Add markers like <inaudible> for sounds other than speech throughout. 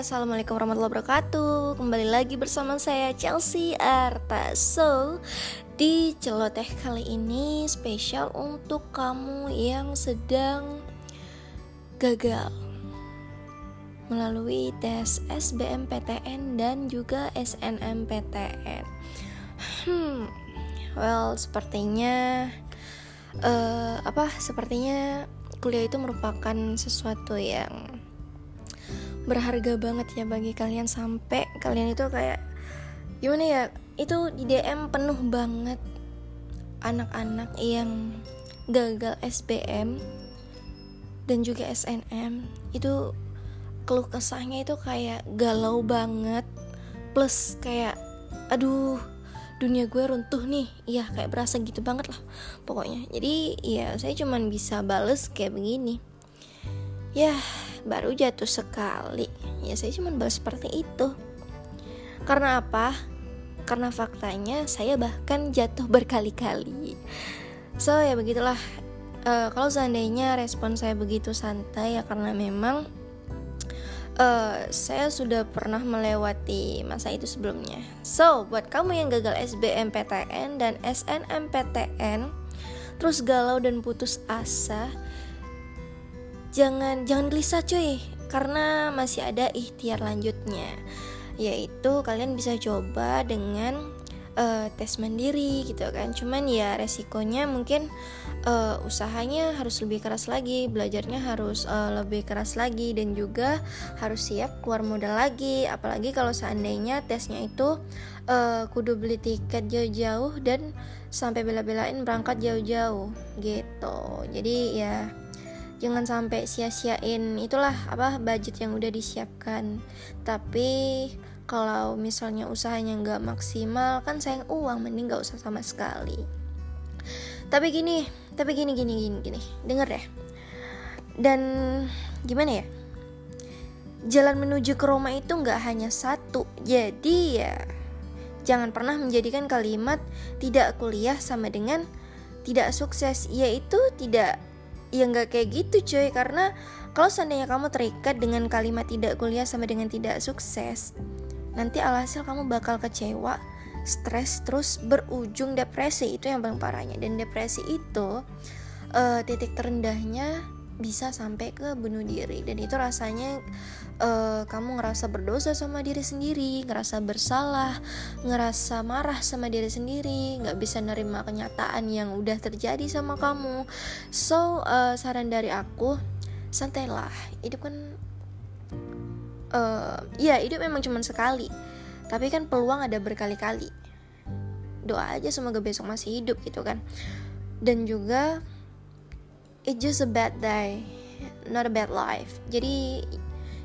assalamualaikum warahmatullahi wabarakatuh. Kembali lagi bersama saya Chelsea Arta. So, di celoteh kali ini spesial untuk kamu yang sedang gagal melalui tes SBMPTN dan juga SNMPTN. Hmm, well, sepertinya uh, apa? Sepertinya kuliah itu merupakan sesuatu yang berharga banget ya bagi kalian sampai kalian itu kayak gimana ya itu di DM penuh banget anak-anak yang gagal SBM dan juga SNM itu keluh kesahnya itu kayak galau banget plus kayak aduh dunia gue runtuh nih. Iya kayak berasa gitu banget lah pokoknya. Jadi ya saya cuman bisa bales kayak begini. Ya baru jatuh sekali. Ya saya cuma bahas seperti itu. Karena apa? Karena faktanya saya bahkan jatuh berkali-kali. So ya begitulah. Uh, kalau seandainya respon saya begitu santai ya karena memang uh, saya sudah pernah melewati masa itu sebelumnya. So buat kamu yang gagal SBMPTN dan SNMPTN terus galau dan putus asa jangan jangan gelisah cuy. Karena masih ada ikhtiar lanjutnya. Yaitu kalian bisa coba dengan uh, tes mandiri gitu kan. Cuman ya resikonya mungkin uh, usahanya harus lebih keras lagi. Belajarnya harus uh, lebih keras lagi. Dan juga harus siap keluar modal lagi. Apalagi kalau seandainya tesnya itu uh, kudu beli tiket jauh-jauh dan sampai bela-belain berangkat jauh-jauh gitu. Jadi ya jangan sampai sia-siain. Itulah apa budget yang udah disiapkan. Tapi kalau misalnya usahanya nggak maksimal kan sayang uang mending nggak usah sama sekali. Tapi gini tapi gini gini gini gini. Denger deh dan gimana ya? Jalan menuju ke Roma itu nggak hanya satu. Jadi ya jangan pernah menjadikan kalimat tidak kuliah sama dengan tidak sukses. Yaitu tidak ya nggak kayak gitu cuy. Karena kalau seandainya kamu terikat dengan kalimat tidak kuliah sama dengan tidak sukses nanti alhasil kamu bakal kecewa stres terus berujung depresi. Itu yang paling parahnya. Dan depresi itu uh, titik terendahnya bisa sampai ke bunuh diri. Dan itu rasanya uh, kamu ngerasa berdosa sama diri sendiri ngerasa bersalah ngerasa marah sama diri sendiri nggak bisa nerima kenyataan yang udah terjadi sama kamu. So uh, saran dari aku santailah. Hidup kan uh, ya hidup memang cuma sekali. Tapi kan peluang ada berkali-kali. Doa aja semoga besok masih hidup gitu kan. Dan juga it's just a bad day not a bad life. Jadi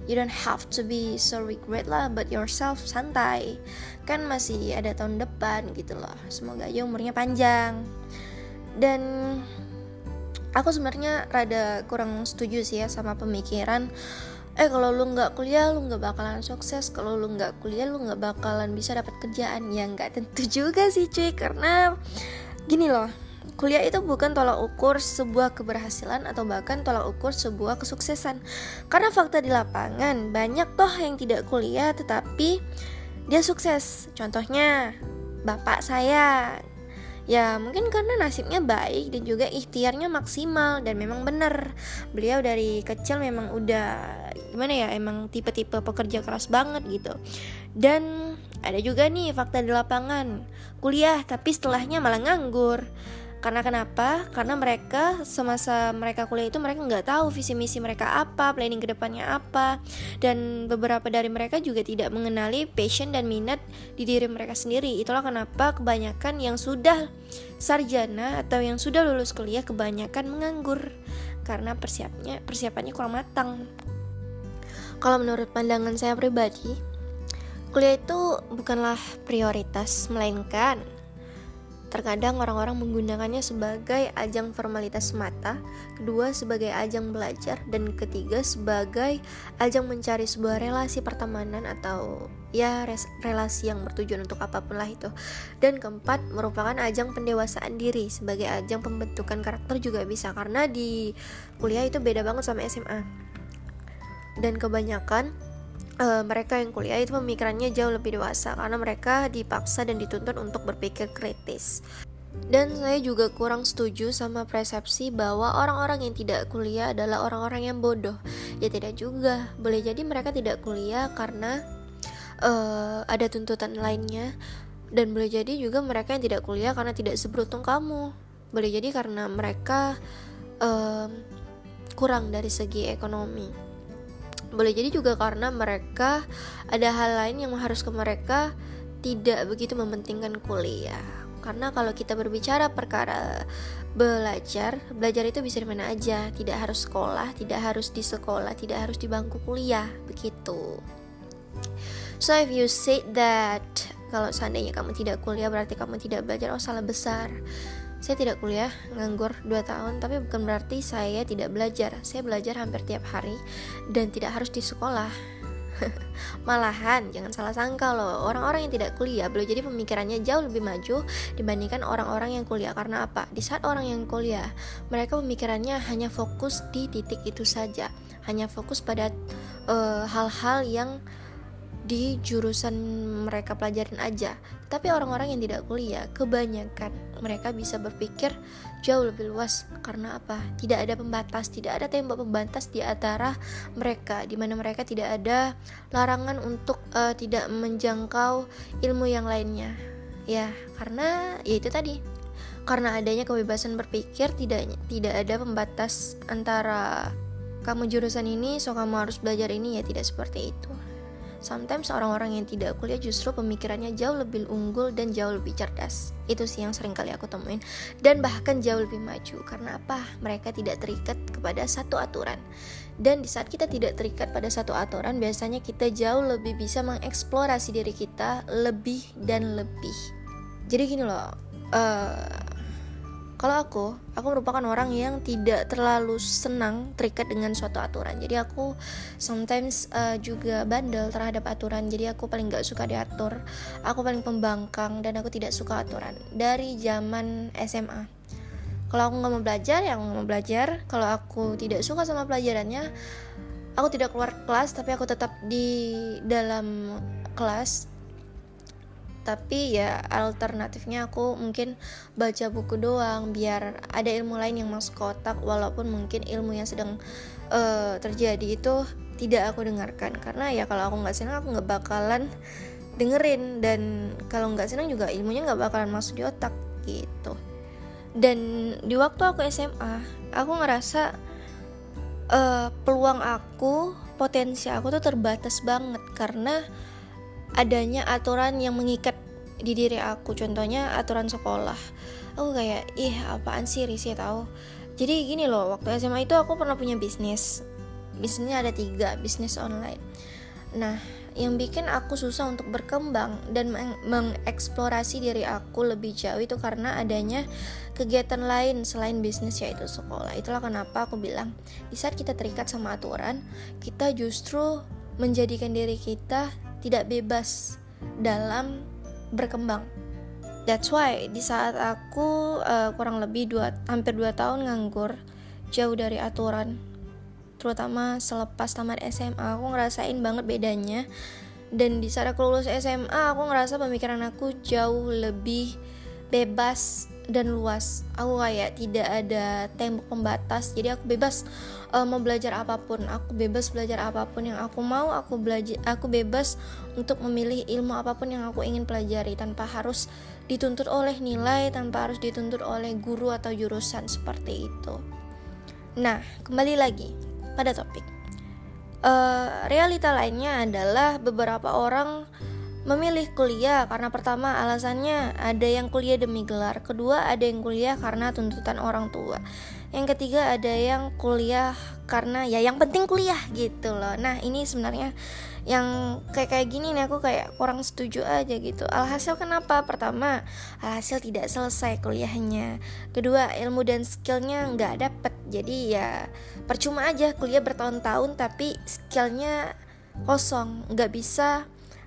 you don't have to be so regret lah but yourself santai. Kan masih ada tahun depan gitu loh. Semoga aja umurnya panjang. Dan aku sebenarnya rada kurang setuju sih ya sama pemikiran eh kalau lu nggak kuliah lu nggak bakalan sukses. Kalau lu nggak kuliah lu nggak bakalan bisa dapat kerjaan. Yang nggak tentu juga sih cuy karena gini loh Kuliah itu bukan tolak ukur sebuah keberhasilan atau bahkan tolak ukur sebuah kesuksesan. Karena fakta di lapangan banyak toh yang tidak kuliah tetapi dia sukses. Contohnya bapak saya. Ya mungkin karena nasibnya baik dan juga ikhtiarnya maksimal dan memang benar Beliau dari kecil memang udah gimana ya emang tipe-tipe pekerja keras banget gitu Dan ada juga nih fakta di lapangan Kuliah tapi setelahnya malah nganggur karena kenapa? Karena mereka semasa mereka kuliah itu mereka nggak tahu visi misi mereka apa, planning ke depannya apa, dan beberapa dari mereka juga tidak mengenali passion dan minat di diri mereka sendiri. Itulah kenapa kebanyakan yang sudah sarjana atau yang sudah lulus kuliah kebanyakan menganggur karena persiapnya persiapannya kurang matang. Kalau menurut pandangan saya pribadi, kuliah itu bukanlah prioritas melainkan Terkadang orang-orang menggunakannya sebagai ajang formalitas semata, kedua sebagai ajang belajar, dan ketiga sebagai ajang mencari sebuah relasi pertemanan atau ya relasi yang bertujuan untuk apa pun lah itu. Dan keempat merupakan ajang pendewasaan diri sebagai ajang pembentukan karakter juga bisa karena di kuliah itu beda banget sama SMA. Dan kebanyakan uh, mereka yang kuliah itu pemikirannya jauh lebih dewasa karena mereka dipaksa dan dituntut untuk berpikir kritis. Dan saya juga kurang setuju sama persepsi bahwa orang-orang yang tidak kuliah adalah orang-orang yang bodoh. Ya tidak juga. Boleh jadi mereka tidak kuliah karena uh, ada tuntutan lainnya dan boleh jadi juga mereka yang tidak kuliah karena tidak seberuntung kamu. Boleh jadi karena mereka uh, kurang dari segi ekonomi boleh jadi juga karena mereka ada hal lain yang mengharuskan mereka tidak begitu mementingkan kuliah. Karena kalau kita berbicara perkara belajar belajar itu bisa di mana aja. Tidak harus sekolah tidak harus di sekolah tidak harus di bangku kuliah. Begitu. So if you say that kalau seandainya kamu tidak kuliah berarti kamu tidak belajar. Oh salah besar saya tidak kuliah, nganggur 2 tahun, tapi bukan berarti saya tidak belajar. Saya belajar hampir tiap hari dan tidak harus di sekolah. <laughs> Malahan, jangan salah sangka loh, orang-orang yang tidak kuliah boleh jadi pemikirannya jauh lebih maju dibandingkan orang-orang yang kuliah. Karena apa? Di saat orang yang kuliah, mereka pemikirannya hanya fokus di titik itu saja, hanya fokus pada eh, hal-hal uh, yang di jurusan mereka pelajarin aja. Tapi orang-orang yang tidak kuliah, kebanyakan mereka bisa berpikir jauh lebih luas karena apa? Tidak ada pembatas, tidak ada tembok pembatas di antara mereka di mana mereka tidak ada larangan untuk uh, tidak menjangkau ilmu yang lainnya. Ya, karena ya itu tadi. Karena adanya kebebasan berpikir tidak tidak ada pembatas antara kamu jurusan ini so kamu harus belajar ini ya tidak seperti itu. Sometimes orang-orang yang tidak kuliah justru pemikirannya jauh lebih unggul dan jauh lebih cerdas. Itu sih yang sering kali aku temuin. Dan bahkan jauh lebih maju. Karena apa? Mereka tidak terikat kepada satu aturan. Dan di saat kita tidak terikat pada satu aturan, biasanya kita jauh lebih bisa mengeksplorasi diri kita lebih dan lebih. Jadi gini loh, uh, kalau aku, aku merupakan orang yang tidak terlalu senang terikat dengan suatu aturan. Jadi aku sometimes uh, juga bandel terhadap aturan. Jadi aku paling gak suka diatur. Aku paling pembangkang dan aku tidak suka aturan dari zaman SMA. Kalau aku nggak mau belajar, ya nggak mau belajar. Kalau aku tidak suka sama pelajarannya, aku tidak keluar kelas, tapi aku tetap di dalam kelas tapi ya alternatifnya aku mungkin baca buku doang biar ada ilmu lain yang masuk kotak walaupun mungkin ilmu yang sedang uh, terjadi itu tidak aku dengarkan. Karena ya kalau aku nggak senang aku nggak bakalan dengerin. Dan kalau nggak senang juga ilmunya nggak bakalan masuk di otak gitu. Dan di waktu aku SMA aku ngerasa uh, peluang aku potensi aku tuh terbatas banget. Karena adanya aturan yang mengikat di diri aku. Contohnya aturan sekolah. Aku kayak ih apaan sih risih tahu jadi gini loh waktu SMA itu aku pernah punya bisnis. Bisnisnya ada tiga bisnis online. Nah yang bikin aku susah untuk berkembang dan meng mengeksplorasi diri aku lebih jauh itu karena adanya kegiatan lain selain bisnis yaitu sekolah. Itulah kenapa aku bilang di saat kita terikat sama aturan, kita justru menjadikan diri kita tidak bebas dalam berkembang. That's why di saat aku uh, kurang lebih dua, hampir 2 tahun nganggur jauh dari aturan terutama selepas tamat SMA aku ngerasain banget bedanya dan di saat aku lulus SMA aku ngerasa pemikiran aku jauh lebih bebas dan luas. Aku kayak tidak ada tembok pembatas. Jadi aku bebas uh, mau belajar apa pun. Aku bebas belajar apa pun yang aku mau. Aku belajar aku bebas untuk memilih ilmu apa pun yang aku ingin pelajari tanpa harus dituntut oleh nilai tanpa harus dituntut oleh guru atau jurusan seperti itu. Nah kembali lagi pada topik. Uh, realita lainnya adalah beberapa orang memilih kuliah karena pertama alasannya ada yang kuliah demi gelar, kedua ada yang kuliah karena tuntutan orang tua. Yang ketiga ada yang kuliah karena ya yang penting kuliah gitu loh. Nah, ini sebenarnya yang kayak kayak gini nih aku kayak kurang setuju aja gitu. Alhasil kenapa? Pertama, alhasil tidak selesai kuliahnya. Kedua, ilmu dan skillnya nggak dapet. Jadi ya percuma aja kuliah bertahun-tahun tapi skillnya kosong, nggak bisa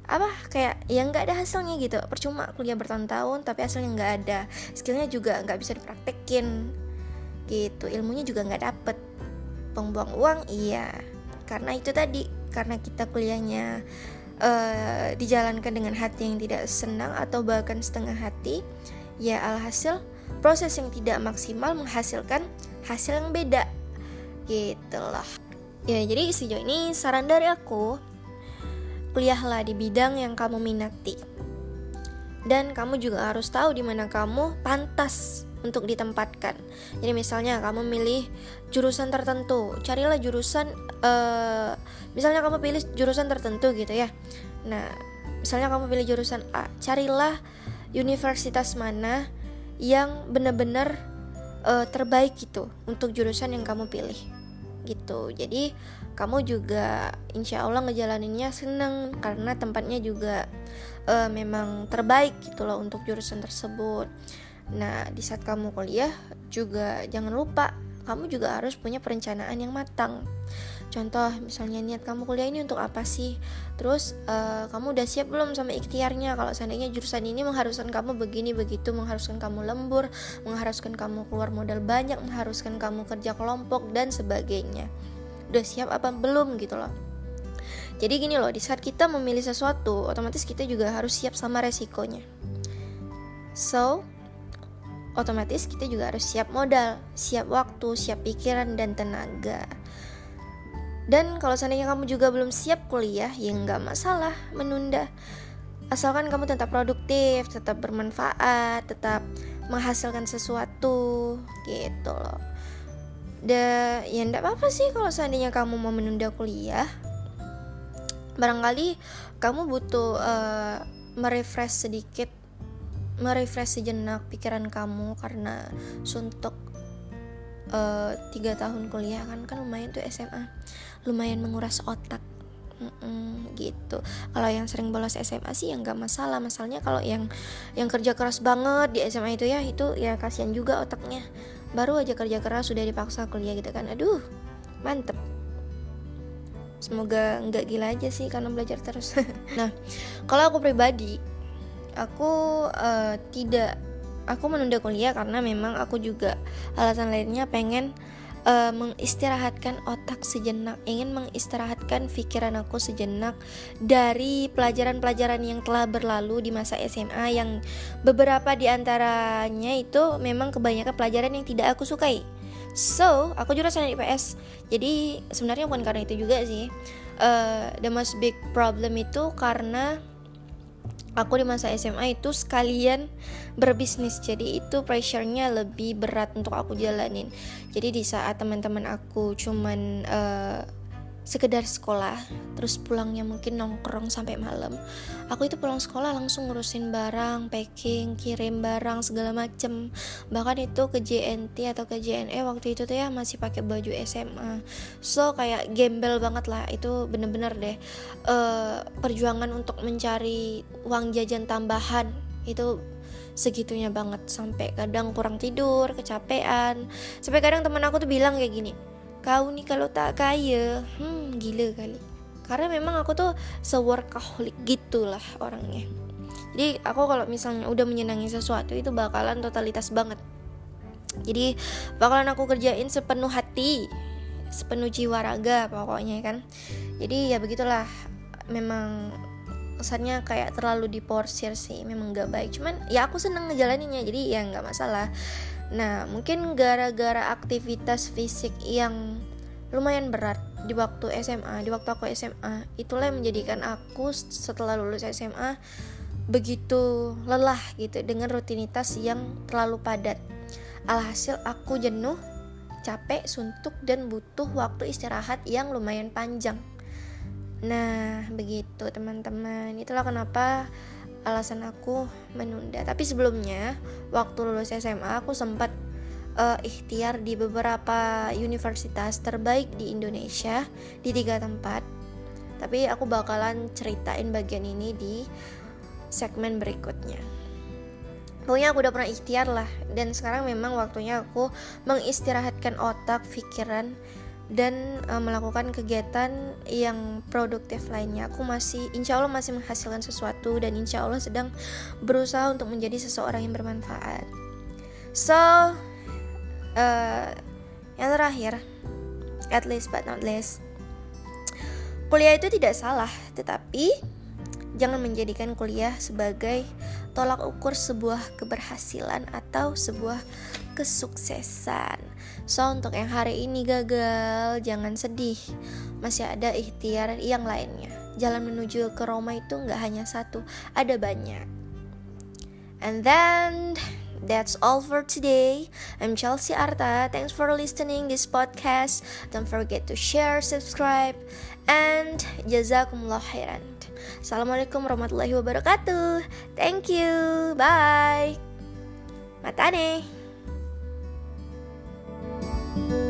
apa kayak yang nggak ada hasilnya gitu. Percuma kuliah bertahun-tahun tapi hasilnya nggak ada. Skillnya juga nggak bisa dipraktekin. Gitu ilmunya juga nggak dapet. Buang-buang uang iya. Karena itu tadi karena kita kuliahnya uh, dijalankan dengan hati yang tidak senang atau bahkan setengah hati ya alhasil proses yang tidak maksimal menghasilkan hasil yang beda. Gitu loh. Ya jadi sejauh ini saran dari aku kuliahlah di bidang yang kamu minati dan kamu juga harus tahu di mana kamu pantas untuk ditempatkan. Jadi misalnya kamu milih jurusan tertentu, carilah jurusan uh, misalnya kamu pilih jurusan tertentu gitu ya. Nah, misalnya kamu pilih jurusan A, carilah universitas mana yang benar-benar uh, terbaik gitu untuk jurusan yang kamu pilih gitu. Jadi kamu juga insya Allah ngejalaninnya seneng karena tempatnya juga uh, memang terbaik gitu loh untuk jurusan tersebut. Nah di saat kamu kuliah juga jangan lupa kamu juga harus punya perencanaan yang matang. Contoh misalnya niat kamu kuliah ini untuk apa sih? Terus uh, kamu udah siap belum sama ikhtiarnya? Kalau seandainya jurusan ini mengharuskan kamu begini begitu, mengharuskan kamu lembur, mengharuskan kamu keluar modal banyak, mengharuskan kamu kerja kelompok dan sebagainya udah siap apa belum gitu loh. Jadi gini loh di saat kita memilih sesuatu otomatis kita juga harus siap sama resikonya. So otomatis kita juga harus siap modal siap waktu siap pikiran dan tenaga. Dan kalau seandainya kamu juga belum siap kuliah ya nggak masalah menunda. Asalkan kamu tetap produktif tetap bermanfaat tetap menghasilkan sesuatu gitu loh Da, ya ndak apa-apa sih kalau seandainya kamu mau menunda kuliah. Barangkali kamu butuh uh, merefresh sedikit, merefresh sejenak pikiran kamu karena suntuk uh, tiga tahun kuliah kan kan lumayan tuh SMA, lumayan menguras otak. Mm-mm, gitu. Kalau yang sering bolos SMA sih ya nggak masalah. Masalahnya kalau yang yang kerja keras banget di SMA itu ya itu ya kasihan juga otaknya baru aja kerja keras sudah dipaksa kuliah gitu kan. Aduh mantep. Semoga nggak gila aja sih karena belajar terus. <laughs> Nah kalau aku pribadi aku uh, tidak aku menunda kuliah karena memang aku juga alasan lainnya pengen uh, mengistirahatkan otak sejenak, ingin mengistirahatkan pikiran aku sejenak dari pelajaran-pelajaran yang telah berlalu di masa SMA yang beberapa di antaranya itu memang kebanyakan pelajaran yang tidak aku sukai. So, aku jurusan IPS. Jadi sebenarnya bukan karena itu juga sih. Uh, the most big problem itu karena aku di masa SMA itu sekalian berbisnis. Jadi itu pressure-nya lebih berat untuk aku jalanin. Jadi di saat teman-teman aku cuman uh, sekedar sekolah terus pulangnya mungkin nongkrong sampai malam. Aku itu pulang sekolah langsung ngurusin barang packing kirim barang segala macem. Bahkan itu ke JNT atau ke JNE waktu itu tuh ya masih pakai baju SMA so kayak gembel banget lah itu bener-bener deh. Uh, perjuangan untuk mencari uang jajan tambahan itu segitunya banget. Sampai kadang kurang tidur kecapean. Sampai kadang teman aku tuh bilang kayak gini kau nih kalau tak kaya hmm gila kali. Karena memang aku tuh seworkaholic gitulah orangnya. Jadi aku kalau misalnya udah menyenangi sesuatu itu bakalan totalitas banget. Jadi bakalan aku kerjain sepenuh hati sepenuh jiwa raga pokoknya kan. Jadi ya begitulah memang kesannya kayak terlalu diporsir sih memang gak baik. Cuman ya aku seneng ngejalaninnya jadi ya nggak masalah Nah, mungkin gara-gara aktivitas fisik yang lumayan berat di waktu SMA, di waktu aku SMA, itulah yang menjadikan aku setelah lulus SMA begitu lelah gitu dengan rutinitas yang terlalu padat. Alhasil aku jenuh, capek, suntuk dan butuh waktu istirahat yang lumayan panjang. Nah, begitu teman-teman. Itulah kenapa alasan aku menunda. Tapi sebelumnya waktu lulus SMA aku sempat uh, ikhtiar di beberapa universitas terbaik di Indonesia di tiga tempat. Tapi aku bakalan ceritain bagian ini di segmen berikutnya. Pokoknya aku udah pernah ikhtiar lah. Dan sekarang memang waktunya aku mengistirahatkan otak pikiran dan uh, melakukan kegiatan yang produktif lainnya. Aku masih, insya Allah masih menghasilkan sesuatu dan insya Allah sedang berusaha untuk menjadi seseorang yang bermanfaat. So, uh, yang terakhir, at least but not least, kuliah itu tidak salah tetapi jangan menjadikan kuliah sebagai tolak ukur sebuah keberhasilan atau sebuah kesuksesan. So untuk yang hari ini gagal, jangan sedih. Masih ada ikhtiar yang lainnya. Jalan menuju ke Roma itu nggak hanya satu, ada banyak. And then that's all for today. I'm Chelsea Arta. Thanks for listening this podcast. Don't forget to share, subscribe, and jazakumullah khairan. Assalamualaikum warahmatullahi wabarakatuh. Thank you. Bye. Matane. Bye.